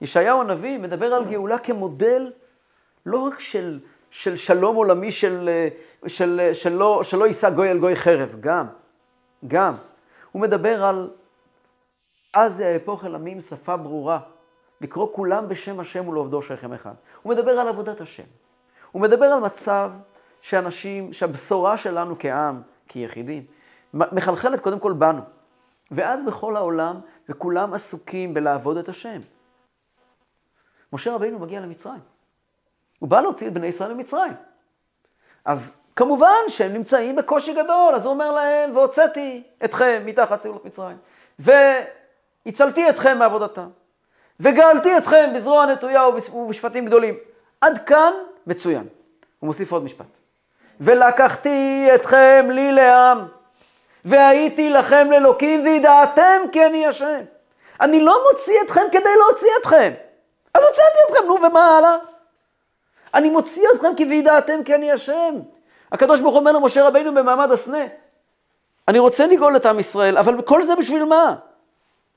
ישעיהו הנביא מדבר על גאולה כמודל לא רק של, של שלום עולמי, של, של, שלא, שלא יישא גוי על גוי חרב, גם, גם. הוא מדבר על אז יהפוך אל עמים שפה ברורה, לקרוא כולם בשם השם ולעובדו שכם אחד. הוא מדבר על עבודת השם. הוא מדבר על מצב שאנשים, שהבשורה שלנו כעם, כיחידים, מחלחלת קודם כל בנו. ואז בכל העולם, וכולם עסוקים בלעבוד את השם. משה רבינו מגיע למצרים. הוא בא להוציא את בני ישראל ממצרים. אז כמובן שהם נמצאים בקושי גדול, אז הוא אומר להם, והוצאתי אתכם מתחת ציולות מצרים, והצלתי אתכם מעבודתם, וגאלתי אתכם בזרוע נטויה ובשפטים גדולים. עד כאן מצוין. הוא מוסיף עוד משפט. ולקחתי אתכם לי לעם, והייתי לכם לאלוקים, וידעתם כי אני השם. אני לא מוציא אתכם כדי להוציא אתכם. אז הוצאתי אתכם, נו, ומה הלאה? אני מוציא אתכם כי וידעתם כי אני השם. הקדוש ברוך הוא אומר למשה רבינו במעמד הסנה, אני רוצה לגאול את עם ישראל, אבל כל זה בשביל מה?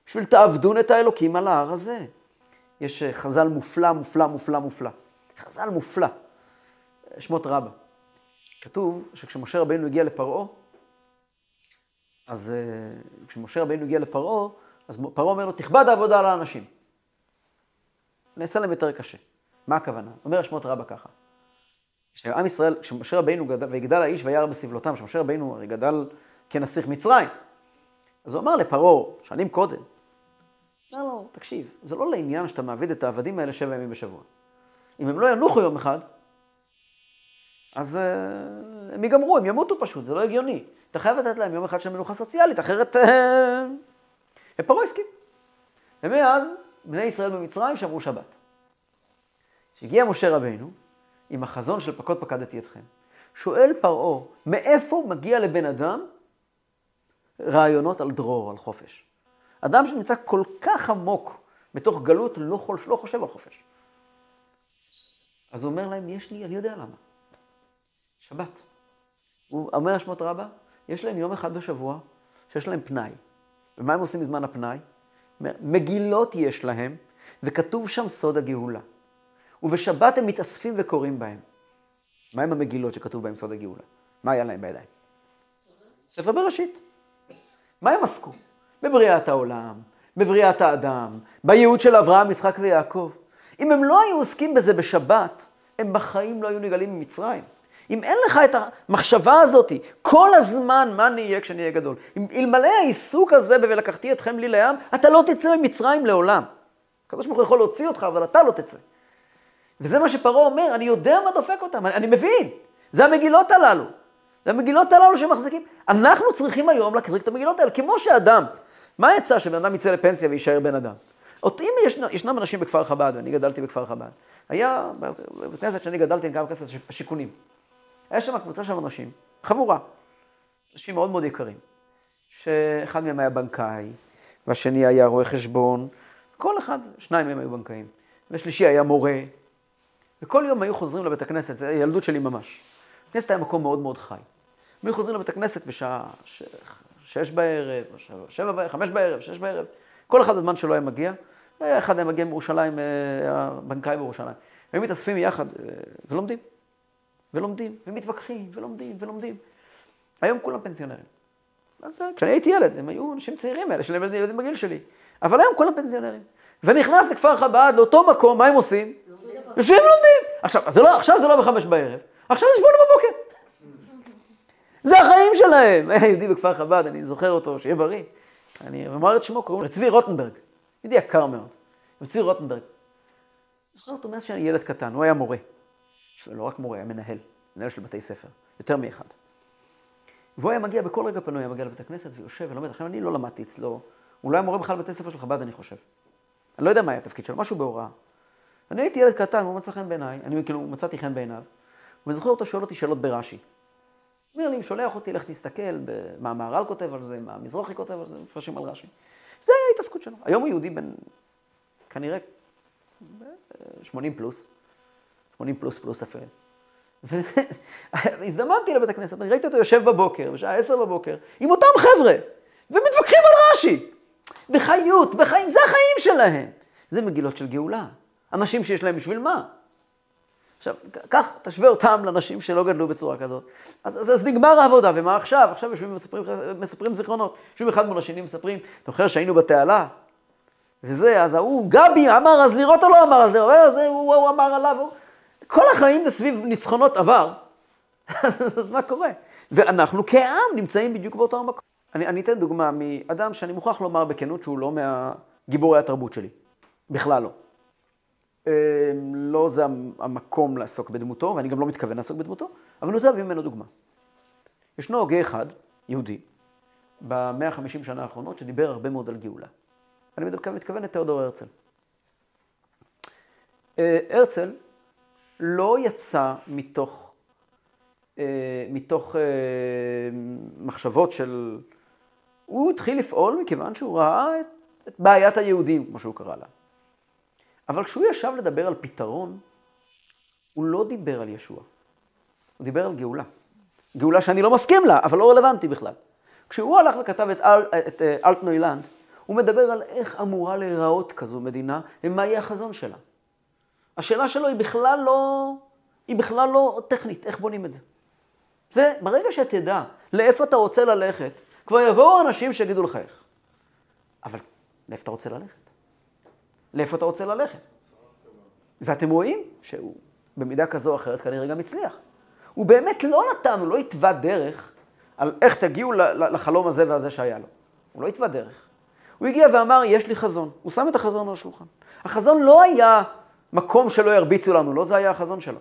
בשביל תעבדון את האלוקים על ההר הזה. יש אה, חז"ל מופלא, מופלא, מופלא, מופלא. חז"ל מופלא. שמות רבה. כתוב שכשמשה רבינו הגיע לפרעה, אז אה, כשמשה רבינו הגיע לפרעה, אז פרעה אומר לו, תכבד העבודה על האנשים. נעשה להם יותר קשה. מה הכוונה? אומר שמות רבה ככה. כשעם ישראל, כשמשה רבינו גדל, ויגדל האיש וירא בסבלותם, כשמשה רבינו הרי גדל כנסיך מצרים, אז הוא אמר לפרעה, שנים קודם, אמר לו, תקשיב, זה לא לעניין שאתה מעביד את העבדים האלה שבע ימים בשבוע. אם הם לא ינוחו יום אחד, אז uh, הם ייגמרו, הם ימותו פשוט, זה לא הגיוני. אתה חייב לתת להם יום אחד של מנוחה סוציאלית, אחרת... אה, ופרעה הסכים. ומאז, בני ישראל במצרים שמרו שבת. כשהגיע משה רבינו, עם החזון של פקוד פקדתי אתכם, שואל פרעה, מאיפה מגיע לבן אדם רעיונות על דרור, על חופש? אדם שנמצא כל כך עמוק בתוך גלות, לא, חוש, לא חושב על חופש. אז הוא אומר להם, יש לי, אני יודע למה. שבת. הוא אומר שמות רבה, יש להם יום אחד בשבוע שיש להם פנאי. ומה הם עושים בזמן הפנאי? מגילות יש להם, וכתוב שם סוד הגאולה. ובשבת הם מתאספים וקוראים בהם. מה עם המגילות שכתוב בהם סוד הגאולה? מה היה להם בידיים? ספר בראשית. מה הם עסקו? בבריאת העולם, בבריאת האדם, בייעוד של אברהם, יצחק ויעקב. אם הם לא היו עוסקים בזה בשבת, הם בחיים לא היו נגלים ממצרים. אם אין לך את המחשבה הזאת, כל הזמן מה נהיה אהיה גדול. אם אלמלא העיסוק הזה ב"ולקחתי אתכם לי לים", אתה לא תצא ממצרים לעולם. הקדוש ברוך הוא יכול להוציא אותך, אבל אתה לא תצא. וזה מה שפרעה אומר, אני יודע מה דופק אותם, אני, אני מבין. זה המגילות הללו. זה המגילות הללו שמחזיקים. אנחנו צריכים היום להחזיק את המגילות האלה, כמו שאדם. מה יצא שבן אדם יצא לפנסיה ויישאר בן אדם? אם יש, ישנם אנשים בכפר חב"ד, ואני גדלתי בכפר חב"ד, היה, בבית כנסת שאני גדלתי, גם בכנסת השיכונים. היה שם קבוצה של אנשים, חבורה, אנשים מאוד מאוד יקרים, שאחד מהם היה בנקאי, והשני היה רואה חשבון, כל אחד, שניים מהם היו בנקאים, והשלישי היה מורה, וכל יום היו חוזרים לבית הכנסת, זה ילדות שלי ממש. הכנסת היה מקום מאוד מאוד חי. הם היו חוזרים לבית הכנסת בשעה ש... שש בערב, שבע בערב, חמש בערב, שש בערב, כל אחד בזמן שלו היה מגיע. אחד היה מגיע מירושלים, היה בנקאי בירושלים. הם מתאספים יחד אה, ולומדים. ולומדים, ומתווכחים, ולומדים, ולומדים. היום כולם פנסיונרים. אז כשאני הייתי ילד, הם היו אנשים צעירים האלה, שלהם ילדים בגיל שלי. אבל היום כולם פנסיונרים. ונכנס לכפר חב"ד, לאותו מקום, מה הם עושים? יושבים ולומדים. עכשיו, זה לא, עכשיו זה לא בחמש בערב, עכשיו זה שמונה בבוקר. זה החיים שלהם. היה יהודי בכפר חב"ד, אני זוכר אותו, שיהיה בריא. אני אמר את שמו, קוראים לו צבי רוטנברג. יהודי יקר מאוד. צבי רוטנברג. זוכר אותו מאז שאני ילד קטן, הוא היה מורה. לא רק מורה, היה מנהל, מנהל של בתי ספר, יותר מאחד. והוא היה מגיע בכל רגע פנוי, היה מגיע לבית הכנסת ויושב ולומד. עכשיו, אני לא למדתי אצלו, הוא לא היה מורה בכלל בבתי ספר של חב"ד, אני חושב. אני לא יודע מה היה התפקיד שלו, משהו בהוראה. אני הייתי ילד קטן, הוא מצא חן בעיניי, אני כאילו מצאתי חן בעיניו, ואני זוכר אותו שואל אותי שאלות ברש"י. הוא אומר לי, שולח אותי, לך תסתכל מה המהר"ל כותב על זה, מה המזרחי כותב על זה, מפרשים על רש"י. זה ההתעסקות שלו. היום הוא יהודי בן, כנראה, 80 פלוס, 80 פלוס פלוס אפילו. הזדמנתי לבית הכנסת, אני ראיתי אותו יושב בבוקר, בשעה 10 בבוקר, עם אותם חבר'ה, ומתווכחים על רש"י. בחיות, בחיים, זה החיים שלהם. זה מגילות של גאולה. אנשים שיש להם בשביל מה? עכשיו, קח, תשווה אותם לאנשים שלא גדלו בצורה כזאת. אז, אז, אז נגמר העבודה, ומה עכשיו? עכשיו יושבים ומספרים מספרים זיכרונות. יושבים אחד מול השני, מספרים, אתה זוכר שהיינו בתעלה? וזה, אז ההוא, גבי אמר אז לראות או לא אמר אז לראות, אז הוא, הוא אמר עליו, הוא... כל החיים זה סביב ניצחונות עבר. אז, מה קורה? ואנחנו כעם נמצאים בדיוק באותו המקום. אני, אני אתן דוגמה מאדם שאני מוכרח לומר בכנות שהוא לא מהגיבורי התרבות שלי. בכלל לא. אמ, לא זה המקום לעסוק בדמותו, ואני גם לא מתכוון לעסוק בדמותו, אבל אני רוצה להביא ממנו דוגמה. ישנו הוגה אחד, יהודי, במאה החמישים שנה האחרונות, שדיבר הרבה מאוד על גאולה. אני מתכוון לתיאודור הרצל. אה, הרצל לא יצא מתוך, אה, מתוך אה, מחשבות של... הוא התחיל לפעול מכיוון שהוא ראה את, את בעיית היהודים, כמו שהוא קרא לה. אבל כשהוא ישב לדבר על פתרון, הוא לא דיבר על ישוע, הוא דיבר על גאולה. גאולה שאני לא מסכים לה, אבל לא רלוונטי בכלל. כשהוא הלך וכתב את, אל, את uh, אלטנוילנד, הוא מדבר על איך אמורה להיראות כזו מדינה, ומה יהיה החזון שלה. השאלה שלו היא בכלל לא, היא בכלל לא טכנית, איך בונים את זה. זה, ברגע שתדע לאיפה אתה רוצה ללכת, כבר יבואו אנשים שיגידו לך איך. אבל לאיפה אתה רוצה ללכת? לאיפה אתה רוצה ללכת? ואתם רואים שהוא במידה כזו או אחרת כנראה גם הצליח. הוא באמת לא נתן, הוא לא התווה דרך על איך תגיעו לחלום הזה והזה שהיה לו. הוא לא התווה דרך. הוא הגיע ואמר, יש לי חזון. הוא שם את החזון על השולחן. החזון לא היה מקום שלא ירביצו לנו, לא זה היה החזון שלו.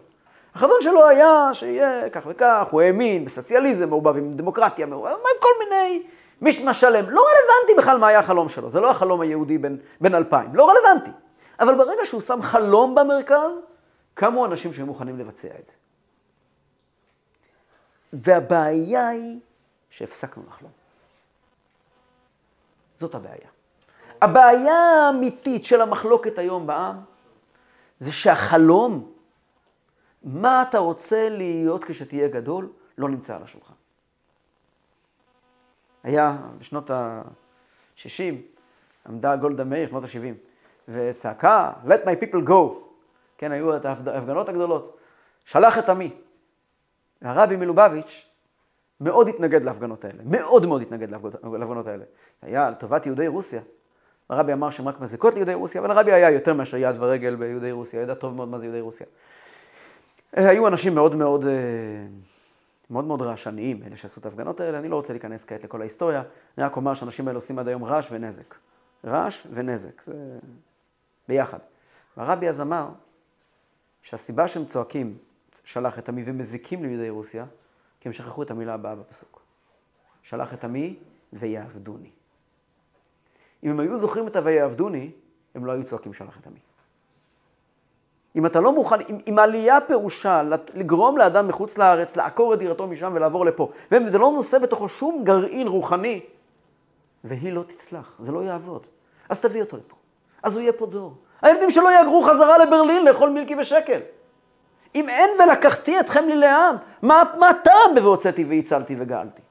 החזון שלו היה שיהיה כך וכך, הוא האמין בסוציאליזם, מעורבב עם דמוקרטיה, מעורבב עם כל מיני מישמע שלם. לא רלוונטי בכלל מה היה החלום שלו, זה לא החלום היהודי בין, בין אלפיים, לא רלוונטי. אבל ברגע שהוא שם חלום במרכז, קמו אנשים שהיו מוכנים לבצע את זה. והבעיה היא שהפסקנו לחלום. זאת הבעיה. הבעיה האמיתית של המחלוקת היום בעם, זה שהחלום, מה אתה רוצה להיות כשתהיה גדול, לא נמצא על השולחן. היה בשנות ה-60, עמדה גולדה מאיר, שנות ה-70, וצעקה, let my people go. כן, היו את ההפגנות הגדולות. שלח את עמי. והרבי מלובביץ' מאוד התנגד להפגנות האלה, מאוד מאוד התנגד להפגנות האלה. היה לטובת יהודי רוסיה. הרבי אמר שהן רק מזיקות ליהודי רוסיה, אבל הרבי היה יותר מאשר יד ורגל ביהודי רוסיה, ידע טוב מאוד מה זה יהודי רוסיה. היו אנשים מאוד מאוד, אה, מאוד מאוד רעשניים, אלה שעשו את ההפגנות האלה, אני לא רוצה להיכנס כעת לכל ההיסטוריה, אני רק אומר שהאנשים האלה עושים עד היום רעש ונזק. רעש ונזק, זה ביחד. והרבי אז אמר שהסיבה שהם צועקים, שלח את עמי ומזיקים ליהודי רוסיה, כי הם שכחו את המילה הבאה בפסוק. שלח את עמי ויעבדוני. אם הם היו זוכרים את ה"ויעבדוני", הם לא היו צועקים שלח את עמי. אם אתה לא מוכן, אם, אם עלייה פירושה לגרום לאדם מחוץ לארץ לעקור את דירתו משם ולעבור לפה, וזה לא נושא בתוכו שום גרעין רוחני, והיא לא תצלח, זה לא יעבוד. אז תביא אותו לפה. אז הוא יהיה פה דור. הילדים שלו יגרו חזרה לברלין לאכול מילקי בשקל. אם אין ולקחתי אתכם לי לעם, מה, מה הטעם ב"והוצאתי והצלתי וגאלתי"?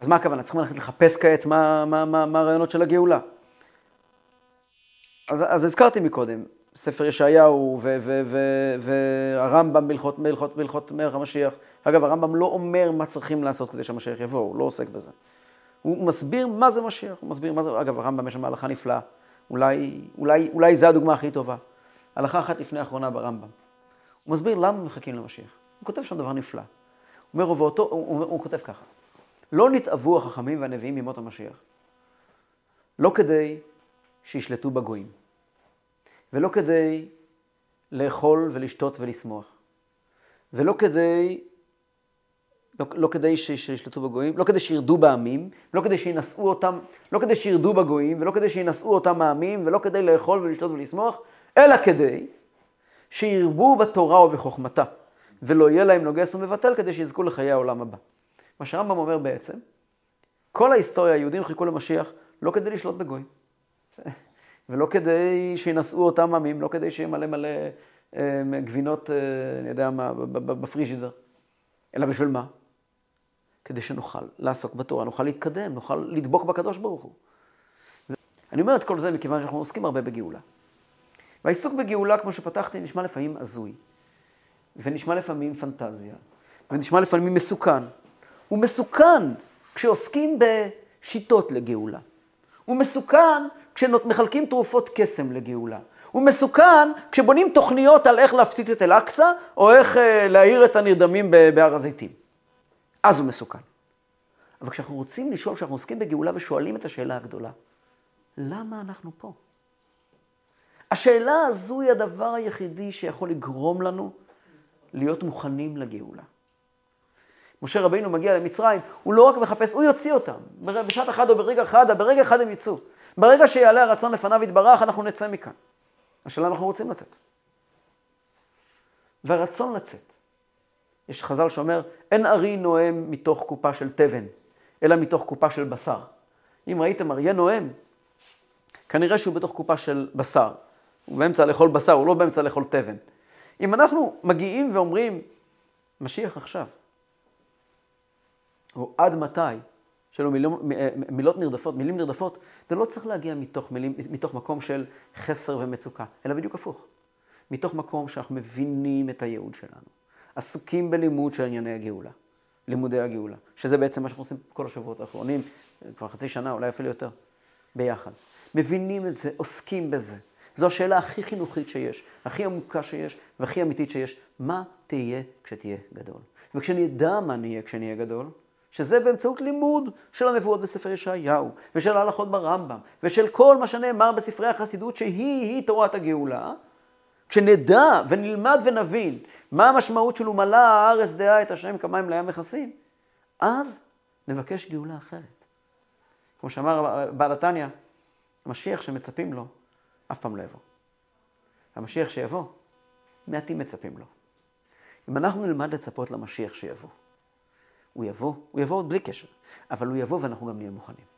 אז מה הכוונה? צריכים ללכת לחפש כעת מה, מה, מה, מה הרעיונות של הגאולה. אז, אז הזכרתי מקודם, ספר ישעיהו והרמב"ם בהלכות מלכות, מלכות מלך המשיח. אגב, הרמב"ם לא אומר מה צריכים לעשות כדי שהמשיח יבוא, הוא לא עוסק בזה. הוא מסביר מה זה משיח, הוא מסביר מה זה, אגב, הרמב"ם יש שם הלכה נפלאה. אולי, אולי, אולי זו הדוגמה הכי טובה. הלכה אחת לפני האחרונה ברמב"ם. הוא מסביר למה מחכים למשיח. הוא כותב שם דבר נפלא. הוא אומר, ואותו, הוא, הוא, הוא כותב ככה, לא נתאבו החכמים והנביאים ממות המשיח. לא כדי שישלטו בגויים, ולא כדי לאכול ולשתות ולשמוח, ולא כדי, לא, לא כדי שישלטו בגויים, לא כדי שירדו בעמים, לא כדי שינשאו אותם, לא כדי שירדו בגויים, ולא כדי שינשאו אותם העמים, ולא כדי לאכול ולשתות ולשמוח, אלא כדי שירבו בתורה ובחוכמתה, ולא יהיה להם נוגס ומבטל כדי שיזכו לחיי העולם הבא. מה שהרמב"ם אומר בעצם, כל ההיסטוריה, היהודים חיכו למשיח לא כדי לשלוט בגויים, ולא כדי שינשאו אותם עמים, לא כדי שיהיה מלא מלא אה, גבינות, אה, אני יודע מה, בפריג'ידר, אלא בשביל מה? כדי שנוכל לעסוק בתורה, נוכל להתקדם, נוכל לדבוק בקדוש ברוך הוא. אני אומר את כל זה מכיוון שאנחנו עוסקים הרבה בגאולה. והעיסוק בגאולה, כמו שפתחתי, נשמע לפעמים הזוי, ונשמע לפעמים פנטזיה, ונשמע לפעמים מסוכן. הוא מסוכן כשעוסקים בשיטות לגאולה. הוא מסוכן כשמחלקים תרופות קסם לגאולה. הוא מסוכן כשבונים תוכניות על איך להפציץ את אל-אקצא, או איך אה, להעיר את הנרדמים בהר הזיתים. אז הוא מסוכן. אבל כשאנחנו רוצים לשאול, כשאנחנו עוסקים בגאולה ושואלים את השאלה הגדולה, למה אנחנו פה? השאלה הזו היא הדבר היחידי שיכול לגרום לנו להיות מוכנים לגאולה. משה רבינו מגיע למצרים, הוא לא רק מחפש, הוא יוציא אותם. בשעת אחת או ברגע אחד, ברגע אחד הם יצאו. ברגע שיעלה הרצון לפניו יתברך, אנחנו נצא מכאן. השאלה אנחנו רוצים לצאת. והרצון לצאת. יש חז"ל שאומר, אין ארי נואם מתוך קופה של תבן, אלא מתוך קופה של בשר. אם ראיתם אריה נואם, כנראה שהוא בתוך קופה של בשר. הוא באמצע לאכול בשר, הוא לא באמצע לאכול תבן. אם אנחנו מגיעים ואומרים, משיח עכשיו, או עד מתי, שלו מילות, מילות נרדפות, מילים נרדפות, זה לא צריך להגיע מתוך, מילים, מתוך מקום של חסר ומצוקה, אלא בדיוק הפוך. מתוך מקום שאנחנו מבינים את הייעוד שלנו, עסוקים בלימוד של ענייני הגאולה, לימודי הגאולה, שזה בעצם מה שאנחנו עושים כל השבועות האחרונים, כבר חצי שנה, אולי אפילו יותר, ביחד. מבינים את זה, עוסקים בזה. זו השאלה הכי חינוכית שיש, הכי עמוקה שיש והכי אמיתית שיש. מה תהיה כשתהיה גדול? וכשנדע מה נהיה כשנהיה גדול, שזה באמצעות לימוד של הנבואות בספר ישעיהו, ושל ההלכות ברמב"ם, ושל כל מה שנאמר בספרי החסידות שהיא-היא תורת הגאולה, כשנדע ונלמד ונבין מה המשמעות של ומלא הארץ דעה את השם כמים לים מכסים, אז נבקש גאולה אחרת. כמו שאמר בעל התניא, המשיח שמצפים לו, אף פעם לא יבוא. המשיח שיבוא, מעטים מצפים לו. אם אנחנו נלמד לצפות למשיח שיבוא, הוא יבוא, הוא יבוא עוד בלי קשר, אבל הוא יבוא ואנחנו גם נהיה מוכנים.